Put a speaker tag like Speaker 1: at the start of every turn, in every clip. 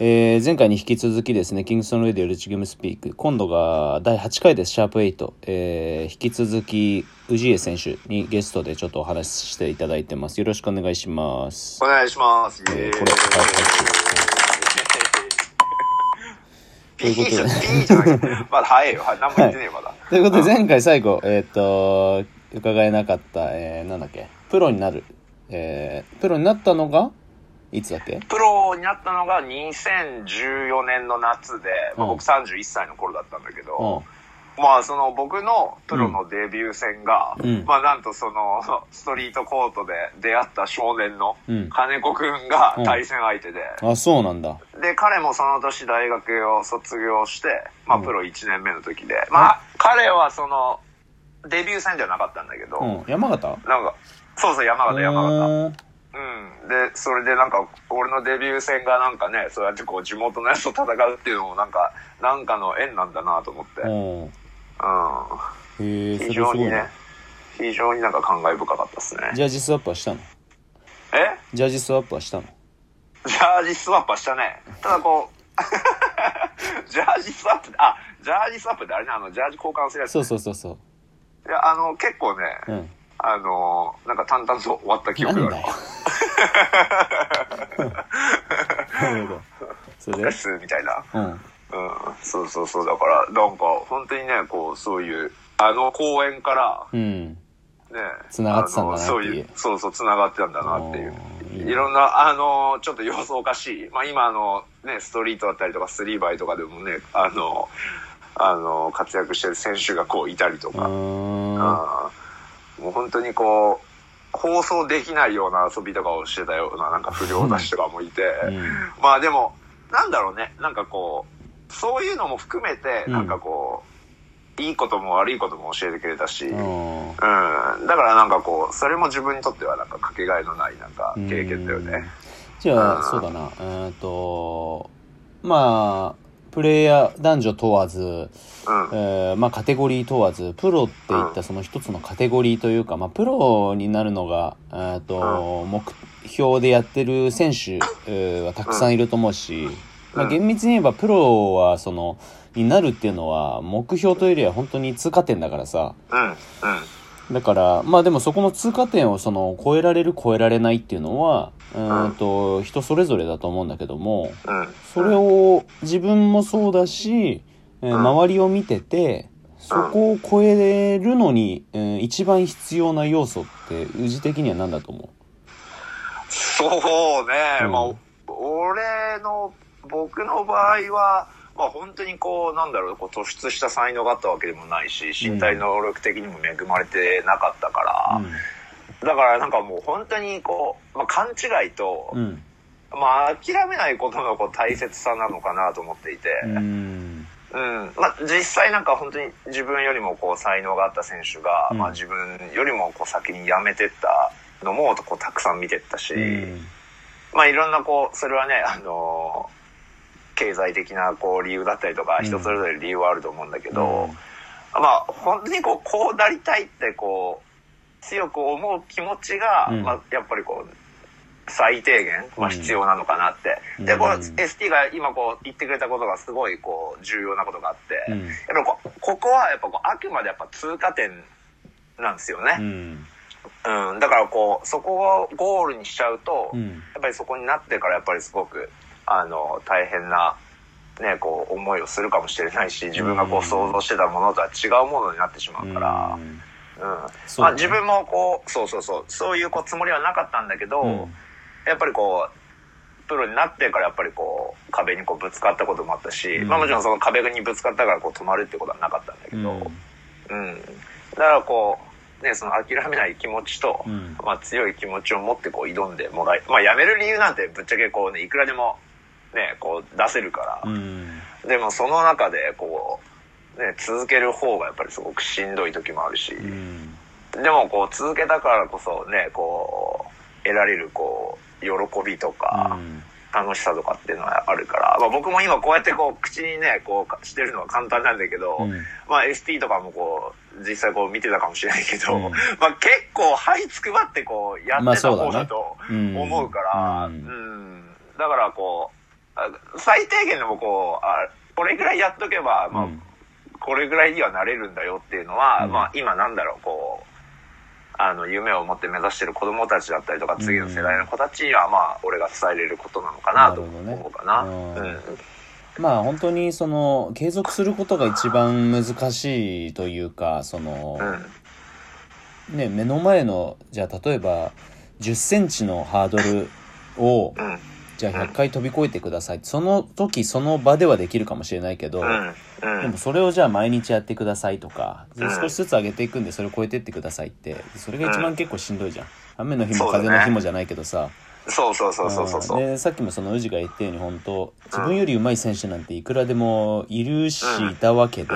Speaker 1: えー前回に引き続きですね、キングストン・レディオ・ルチゲームスピーク、今度が第8回です、シャープ8。えー引き続き、氏家選手にゲストでちょっとお話ししていただいてます。よろしくお願いします。
Speaker 2: お願いします。
Speaker 1: えーこれはいということで。
Speaker 2: まだ早いよ。はい何も言ってねえよ、まだ。
Speaker 1: ということで、前回最後、えーっと、伺えなかった、えーなんだっけ、プロになる。えープロになったのが、いつだっけ？
Speaker 2: プロになったのが2014年の夏で、まあ、
Speaker 1: うん。
Speaker 2: 僕31歳の頃だったんだけど、まあその僕のプロのデビュー戦が、
Speaker 1: うん。
Speaker 2: まあなんとそのストリートコートで出会った少年の
Speaker 1: うん。
Speaker 2: 金子くんが対戦相手で、
Speaker 1: あ、そうなんだ。
Speaker 2: で彼もその年大学を卒業して、まあ
Speaker 1: うん。
Speaker 2: プロ1年目の時で、まあ彼はそのデビュー戦じゃなかったんだけど、
Speaker 1: うん。山形？
Speaker 2: なんか、そうそう、山形、山形。
Speaker 1: う
Speaker 2: うん。で、それでなんか、俺のデビュー戦がなんかね、そうやってこう、地元のやつと戦うっていうのもなんか、なんかの縁なんだなと思って。うん。
Speaker 1: ーん。
Speaker 2: 非常にね。、非常になんか感慨深かったですね。
Speaker 1: ジャージスワップはしたの？
Speaker 2: え？
Speaker 1: ジャージスワップはしたの？
Speaker 2: ジャージスワップはしたね。ただこう、ジャージスワップ、あ、ジャージスワップってあれね、あの、ジャージ交換するやつ。
Speaker 1: そうそうそうそう。
Speaker 2: いや、あの、結構ね、
Speaker 1: うん。
Speaker 2: あの、なんか淡々と終わった記憶がある
Speaker 1: なるほど。それで？
Speaker 2: みたいな。
Speaker 1: うん。
Speaker 2: うん、そうそうそう。だから、なんか、本当にね、こう、そういう、あの公演から、
Speaker 1: うん。
Speaker 2: ね、
Speaker 1: 繋がってたんだなっていう
Speaker 2: あのそういう、そうそう、繋がってたんだなっていう
Speaker 1: い
Speaker 2: ろんな、あの、ちょっと様子おかしい。まあ今、あの、ね、ストリートだったりとか、スリーバイとかでもね、あの、あの、活躍してる選手がこういたりと
Speaker 1: う
Speaker 2: か、
Speaker 1: ーん。
Speaker 2: もう本当にこう、放送できないような遊びとかをしてたような、なんか不良雑誌とかもいて、
Speaker 1: うん。
Speaker 2: まあでも、なんだろうね、なんかこう、そういうのも含めて、
Speaker 1: うん。
Speaker 2: なんかこう、いいことも悪いことも教えてくれたし、
Speaker 1: う
Speaker 2: うん、
Speaker 1: ん。
Speaker 2: だからなんかこう、それも自分にとってはなんかかけがえのないなんか経験だよね。
Speaker 1: じゃあ、
Speaker 2: うん。
Speaker 1: そうだな。えーっと、まあ、プレイヤー男女問わず、
Speaker 2: うん。
Speaker 1: えーまあカテゴリー問わず、プロっていったその一つのカテゴリーというか、まあプロになるのが、えーっと、目標でやってる選手えーはたくさんいると思うし、まあ
Speaker 2: うん
Speaker 1: 厳密に言えばプロはその、になるっていうのは目標というよりは本当に通過点だからさ。
Speaker 2: うん。うん。
Speaker 1: だから、まあでもそこの通過点をその超えられる超えられないっていうのは、うーんと、人それぞれだと思うんだけども、
Speaker 2: うん。
Speaker 1: それを自分もそうだし、周りを見てて、そこを超えるのに、えー一番必要な要素って、宇治的には何だと思
Speaker 2: そうね、
Speaker 1: うん
Speaker 2: まあ、俺の、僕の場合は、まあ本当にこう、なんだろう、こう突出した才能があったわけでもないし、身体能力的にも恵まれてなかったから、だからなんかもう本当にこう、まあ勘違いと、
Speaker 1: うん。うん。
Speaker 2: まあ諦めないことのこう大切さなのかなと思っていて、
Speaker 1: うん。
Speaker 2: うん。まあ実際なんか本当に自分よりもこう才能があった選手が、
Speaker 1: うん
Speaker 2: まあ自分よりもこう先に辞めてったのもこうたくさん見てったし、
Speaker 1: うん。
Speaker 2: まあいろんなこう、それはね、あのー経済的なこう理由だったりとか、
Speaker 1: うん
Speaker 2: 人それぞれ理由はあると思うんだけど、
Speaker 1: うん
Speaker 2: まあ本当にこう、こうなりたいってこう、強く思う気持ちが、
Speaker 1: うん
Speaker 2: まあやっぱりこう、最低限、まあ
Speaker 1: うん
Speaker 2: 必要なのかなって。
Speaker 1: うん
Speaker 2: で、これ
Speaker 1: うん
Speaker 2: ST が今こう言ってくれたことがすごいこう、重要なことがあって、
Speaker 1: うん
Speaker 2: やっぱりこうここはやっぱこう、あくまでやっぱ通過点なんですよね。
Speaker 1: うん。
Speaker 2: うん。だからこう、そこをゴールにしちゃうと、
Speaker 1: うん。
Speaker 2: やっぱりそこになってからやっぱりすごく、あの、大変な、ね、こう、思いをするかもしれないし、自分がこ
Speaker 1: う
Speaker 2: 想像してたものとは違うものになってしまうから、
Speaker 1: うん。
Speaker 2: まあ自分もこう、そうそうそう、そういうこうつもりはなかったんだけど、
Speaker 1: うん。
Speaker 2: やっぱりこう、プロになってからやっぱりこう、壁にこうぶつかったこともあったし、
Speaker 1: うん。
Speaker 2: まあもちろんその壁にぶつかったからこう止まるってことはなかったんだけど、
Speaker 1: うん。
Speaker 2: うん。だからこう、ね、その諦めない気持ちと、
Speaker 1: うん。
Speaker 2: まあ強い気持ちを持ってこう挑んでもらい、まあ辞める理由なんてぶっちゃけこうね、いくらでもね、こう出せるから、
Speaker 1: うん。
Speaker 2: でもその中でこう、ね、続ける方がやっぱりすごくしんどい時もあるし、
Speaker 1: うん。
Speaker 2: でもこう続けたからこそね、こう、得られるこう、喜びとか、
Speaker 1: うん。
Speaker 2: 楽しさとかっていうのはあるから、まあ僕も今こうやってこう口にね、こうしてるのは簡単なんだけど、
Speaker 1: うん。
Speaker 2: まあ ST とかもこう、実際こう見てたかもしれないけど、
Speaker 1: うん。
Speaker 2: まあ結構はいつくばってこうやってた方だと
Speaker 1: うん
Speaker 2: 思うから、
Speaker 1: うん。
Speaker 2: うん。だからこう、あ最低限でもこう、あこれぐらいやっとけば、まあ、
Speaker 1: うん
Speaker 2: これぐらいにはなれるんだよっていうのは、
Speaker 1: うん
Speaker 2: まあ今なんだろう、こう、あの、夢を持って目指してる子供たちだったりとか、次の世代の子たちには、まあ、俺が伝えれることなのかなと思うかな。
Speaker 1: うん
Speaker 2: うん。
Speaker 1: まあ本当にその継続することが一番難しいというかその、
Speaker 2: うん。
Speaker 1: ね目の前のじゃあ例えば1 0センチのハードルを
Speaker 2: うん。
Speaker 1: じゃあ100回飛び越えてください。その時その場ではできるかもしれないけど。でもそれをじゃあ毎日やってくださいとか、
Speaker 2: うん。
Speaker 1: 少しずつ上げていくんでそれを超えてってくださいって。それが一番結構しんどいじゃん。雨の日も風の日もじゃないけどさ、
Speaker 2: そうそうそうそうそうそう。
Speaker 1: でさっきもその宇治が言ったように本当自分より上手い選手なんていくらでもいるし、
Speaker 2: うん。
Speaker 1: いたわけで、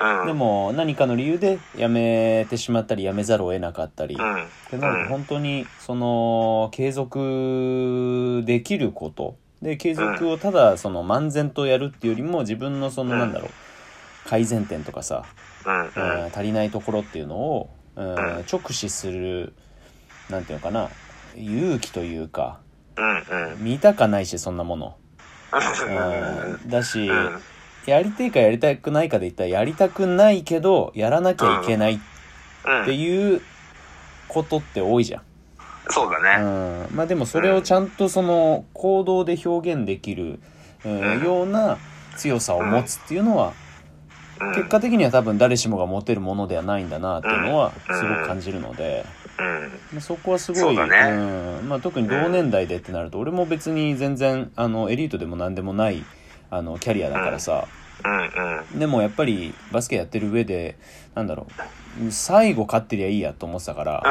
Speaker 2: うん。うん。
Speaker 1: でも何かの理由で辞めてしまったり辞めざるを得なかったり、
Speaker 2: うん。
Speaker 1: ってなると本当にその継続できることで継続をただその漫然とやるっていうよりも自分のその
Speaker 2: うん
Speaker 1: なんだろう改善点とかさ、
Speaker 2: うん。
Speaker 1: うん足りないところっていうのを、うん
Speaker 2: ん
Speaker 1: 直視するなんていうのかな勇気というか
Speaker 2: うん。うん。
Speaker 1: 見たかないしそんなもの、
Speaker 2: うん。
Speaker 1: うん、だし、
Speaker 2: うん。
Speaker 1: やりたいかやりたくないかで言ったらやりたくないけどやらなきゃいけないっ
Speaker 2: うん。
Speaker 1: ていうことって多いじゃん。
Speaker 2: そうだ
Speaker 1: う
Speaker 2: ね。
Speaker 1: ん、まあでもそれをちゃんとその行動で表現できる、うん
Speaker 2: うん
Speaker 1: ような強さを持つっていうのは、
Speaker 2: うん
Speaker 1: 結果的には多分誰しもが持てるものではないんだなっていうのは
Speaker 2: うん
Speaker 1: すごく感じるので、
Speaker 2: うん。
Speaker 1: まあそこはすごい、
Speaker 2: そうだね
Speaker 1: うんまあ、特に同年代でってなると俺も別に全然あのエリートでも何でもないあのキャリアだからさ、
Speaker 2: うん。うん。
Speaker 1: でもやっぱりバスケやってる上でなんだろう最後勝ってりゃいいやと思ってたから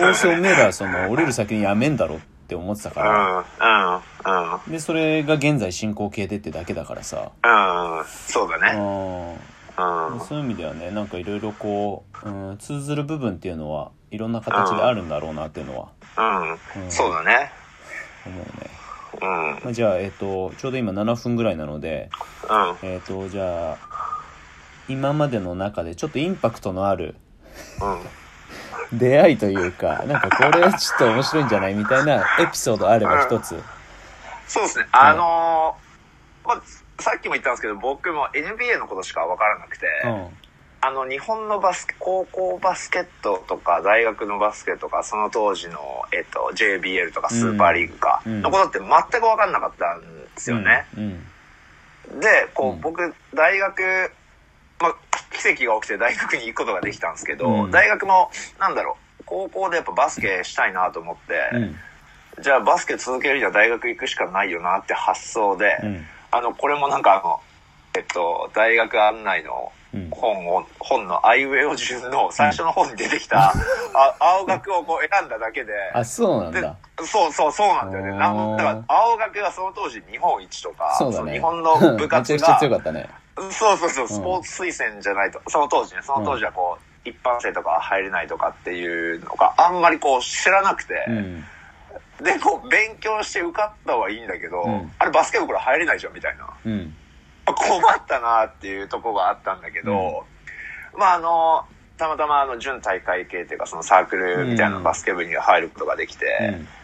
Speaker 1: どうせおめえら その降りる先にやめんだろって思ってたから。
Speaker 2: うん。うん。うん。
Speaker 1: で、それが現在進行形でってだけだからさ。
Speaker 2: うん。そうだ
Speaker 1: う
Speaker 2: ね。
Speaker 1: ん。
Speaker 2: うん。
Speaker 1: そういう意味ではね、なんかいろいろこう、うん、通ずる部分っていうのは、いろんな形であるんだろうなっていうのは
Speaker 2: うん。
Speaker 1: うん
Speaker 2: そうだね。
Speaker 1: 思うね。
Speaker 2: うん。
Speaker 1: まあ、じゃあ、えっ、と、ちょうど今7分ぐらいなので、
Speaker 2: うん。
Speaker 1: えっ、と、じゃあ、今までの中でちょっとインパクトのある
Speaker 2: うん。
Speaker 1: 出会いというか、なんかこれちょっと面白いんじゃないみたいなエピソードあれば一つ。
Speaker 2: そうですね。あのーまあ、さっきも言ったんですけど、僕も NBA のことしか分からなくて、
Speaker 1: うん。
Speaker 2: あの、日本のバスケ、高校バスケットとか、大学のバスケとか、その当時の、えっと、JBL とか、スーパーリーグか、
Speaker 1: うん
Speaker 2: のことって全く分かんなかったんですよね。
Speaker 1: うん。
Speaker 2: で、こう、
Speaker 1: うん
Speaker 2: 僕、大学、まあ、奇跡が起きて大学に行くことができたんですけど、
Speaker 1: うん
Speaker 2: 大学も、なんだろう、高校でやっぱバスケしたいなと思って、
Speaker 1: うん。
Speaker 2: じゃあバスケ続けるには大学行くしかないよなって発想で、
Speaker 1: うん。
Speaker 2: あの、これもなんかあの、えっと、大学案内の
Speaker 1: うん。
Speaker 2: 本を、本のアイウェイオ順の最初の本に出てきた、あ青学をこう選んだだけで、
Speaker 1: あ、そうなん
Speaker 2: で
Speaker 1: だ。
Speaker 2: そうそうそうなんだよね。なんだから、青学がその当時日本一とか、
Speaker 1: そうだね。
Speaker 2: の日本の部活
Speaker 1: めちゃくちゃ
Speaker 2: が、
Speaker 1: 強かったね。
Speaker 2: そうそうそう、スポーツ推薦じゃないと、その当時ね、その当時はこう、一般生とかは入れないとかっていうのがあんまりこう知らなくて、
Speaker 1: うん。
Speaker 2: で、こう勉強して受かったはいいんだけど、
Speaker 1: うん
Speaker 2: あれバスケ部これ入れないじゃんみたいな。
Speaker 1: うん。
Speaker 2: 困ったなっていうとこがあったんだけど、まああの、たまたまあの準大会系っていうかそのサークルみたいなバスケ部に入ることができて、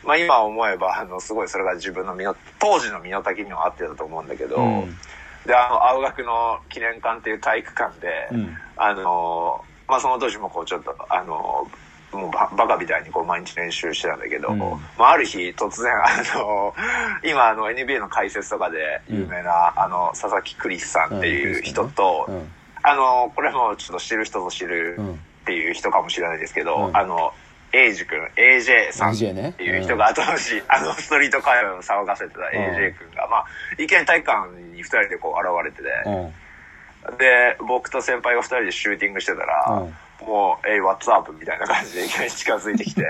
Speaker 1: うん。
Speaker 2: まあ今思えばあのすごいそれが自分の身の、当時の身の丈には合ってたと思うんだけど、
Speaker 1: うん。
Speaker 2: で、あの、青学の記念館っていう体育館で、
Speaker 1: うん。
Speaker 2: あの、まあその時もこうちょっと、あの、もうババカみたいにこう毎日練習してたんだけど、
Speaker 1: うん。
Speaker 2: まあある日突然 あの、今あの NBA の解説とかで有名な、あの佐々木クリスさんっていう人と、
Speaker 1: うん。
Speaker 2: あの、これもちょっと知る人ぞ知る
Speaker 1: うん
Speaker 2: っていう人かもしれないですけど、
Speaker 1: うん。
Speaker 2: あの、エイジ君、AJ さんっていう人が当時、あの、ストリート会話を騒がせてた AJ 君が、まあ、いきなり体育館に二人でこう現れてて、
Speaker 1: うん。
Speaker 2: で、僕と先輩が二人でシューティングしてたら、
Speaker 1: うん
Speaker 2: もう、えい、What's up? みたいな感じでいきなり近づいてきて、で、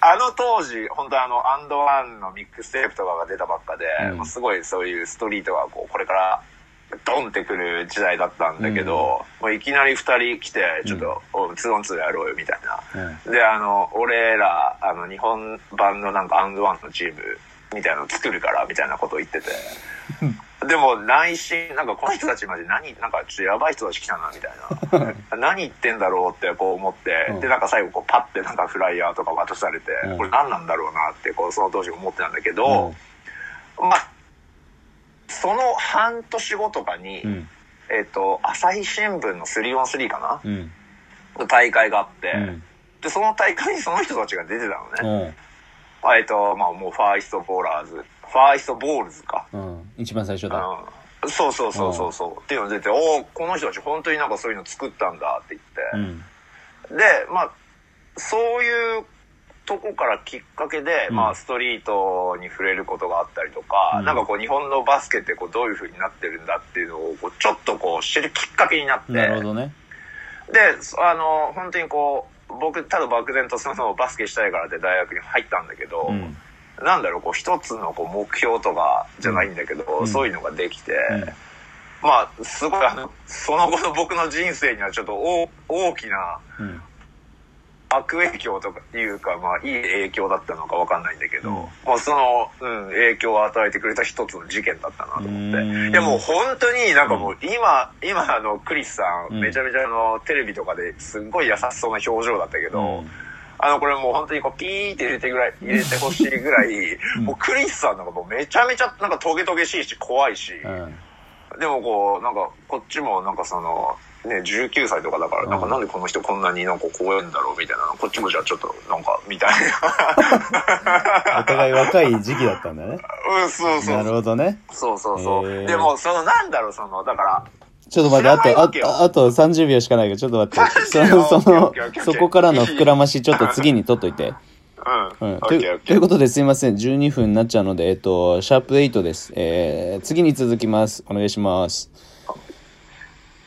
Speaker 2: あの当時、本当あの、アンドワンのミックステープとかが出たばっかで、
Speaker 1: うん
Speaker 2: すごいそういうストリートがこう、これから、ドンってくる時代だったんだけど、もういきなり二人来て、ちょっと、おツーオンツーやろうよ、みたいな。
Speaker 1: うん。
Speaker 2: で、あの、俺ら、あの、日本版のなんかアンドワンのチームみたいなの作るから、みたいなことを言ってて。でも内心、なんかこの人たちマジ何、なんかちょっとやばい人たち来たな、みたいな。何言ってんだろうってこう思って、
Speaker 1: うん
Speaker 2: で、なんか最後こうパッてなんかフライヤーとか渡されて、
Speaker 1: うん
Speaker 2: これ何なんだろうなってこうその当時思ってたんだけど、まあ、その半年後とかに、
Speaker 1: うん。
Speaker 2: えっ、と、朝日新聞の 3on3 か
Speaker 1: うん。
Speaker 2: な大会があって、
Speaker 1: うん。
Speaker 2: で、その大会にその人たちが出てたのね。えっと、まあもう Far East Ballers、 Far East Ballers か。
Speaker 1: うん。一番最初だ。
Speaker 2: うん。そうそうそうそうそう。っていうのが出て、おおこの人たち本当になんかそういうの作ったんだって言って。
Speaker 1: うん。
Speaker 2: で、まあ、そういうとこからきっかけで、
Speaker 1: うん
Speaker 2: まあ、ストリートに触れることがあったりとか、
Speaker 1: うん
Speaker 2: なんかこう、日本のバスケってこう、どういう風になってるんだっていうのを、こう、ちょっとこう、知るきっかけになって、
Speaker 1: なるほどね。
Speaker 2: で、あの、本当にこう、僕、ただ漠然とそのバスケしたいからって大学に入ったんだけど、
Speaker 1: うん。
Speaker 2: なんだろう、こう、一つのこう目標とかじゃないんだけど、
Speaker 1: うん。
Speaker 2: そういうのができて、
Speaker 1: うん。
Speaker 2: まあ、すごい、あの、その後の僕の人生にはちょっと大大きな
Speaker 1: うん。
Speaker 2: 悪影響とかいうか、まあ、いい影響だったのかわかんないんだけど、
Speaker 1: うん。
Speaker 2: まあ、その、うん、影響を与えてくれた一つの事件だったなと思って。
Speaker 1: うん。
Speaker 2: いや、もう本当になんかもう、今、今、あの、クリスさん、
Speaker 1: うん。
Speaker 2: めちゃめちゃあの、テレビとかですんごい優しそうな表情だったけど、
Speaker 1: うん
Speaker 2: あの、これもう本当にこう、ピーって入れてぐらい、入れてほしいぐらい、
Speaker 1: うん
Speaker 2: もうクリスさんなんかもうめちゃめちゃなんかトゲトゲしいし、怖いし、
Speaker 1: うん。
Speaker 2: でもこう、なんか、こっちもなんかその、ね、19歳とかだから、なんか
Speaker 1: うん
Speaker 2: なんでこの人こんなになんか怖いんだろうみたいな、こっちもじゃあちょっとなんか、みたいな。
Speaker 1: お互い若い時期だったんだね。
Speaker 2: うん、そうそう
Speaker 1: なるほどね。
Speaker 2: そうそうそう。でも、そのなんだろう、その、だから、
Speaker 1: ちょっと待って、あ
Speaker 2: 知らないわけ
Speaker 1: と、
Speaker 2: よ
Speaker 1: ああと30秒しかないから、ちょっと待って。そ
Speaker 2: 30
Speaker 1: の、そのそこからの膨らまし、ちょっと次に取っといて。
Speaker 2: うん。
Speaker 1: ということですいません。12分になっちゃうので、えっと、シャープ8です。えー、次に続きます。お願いします。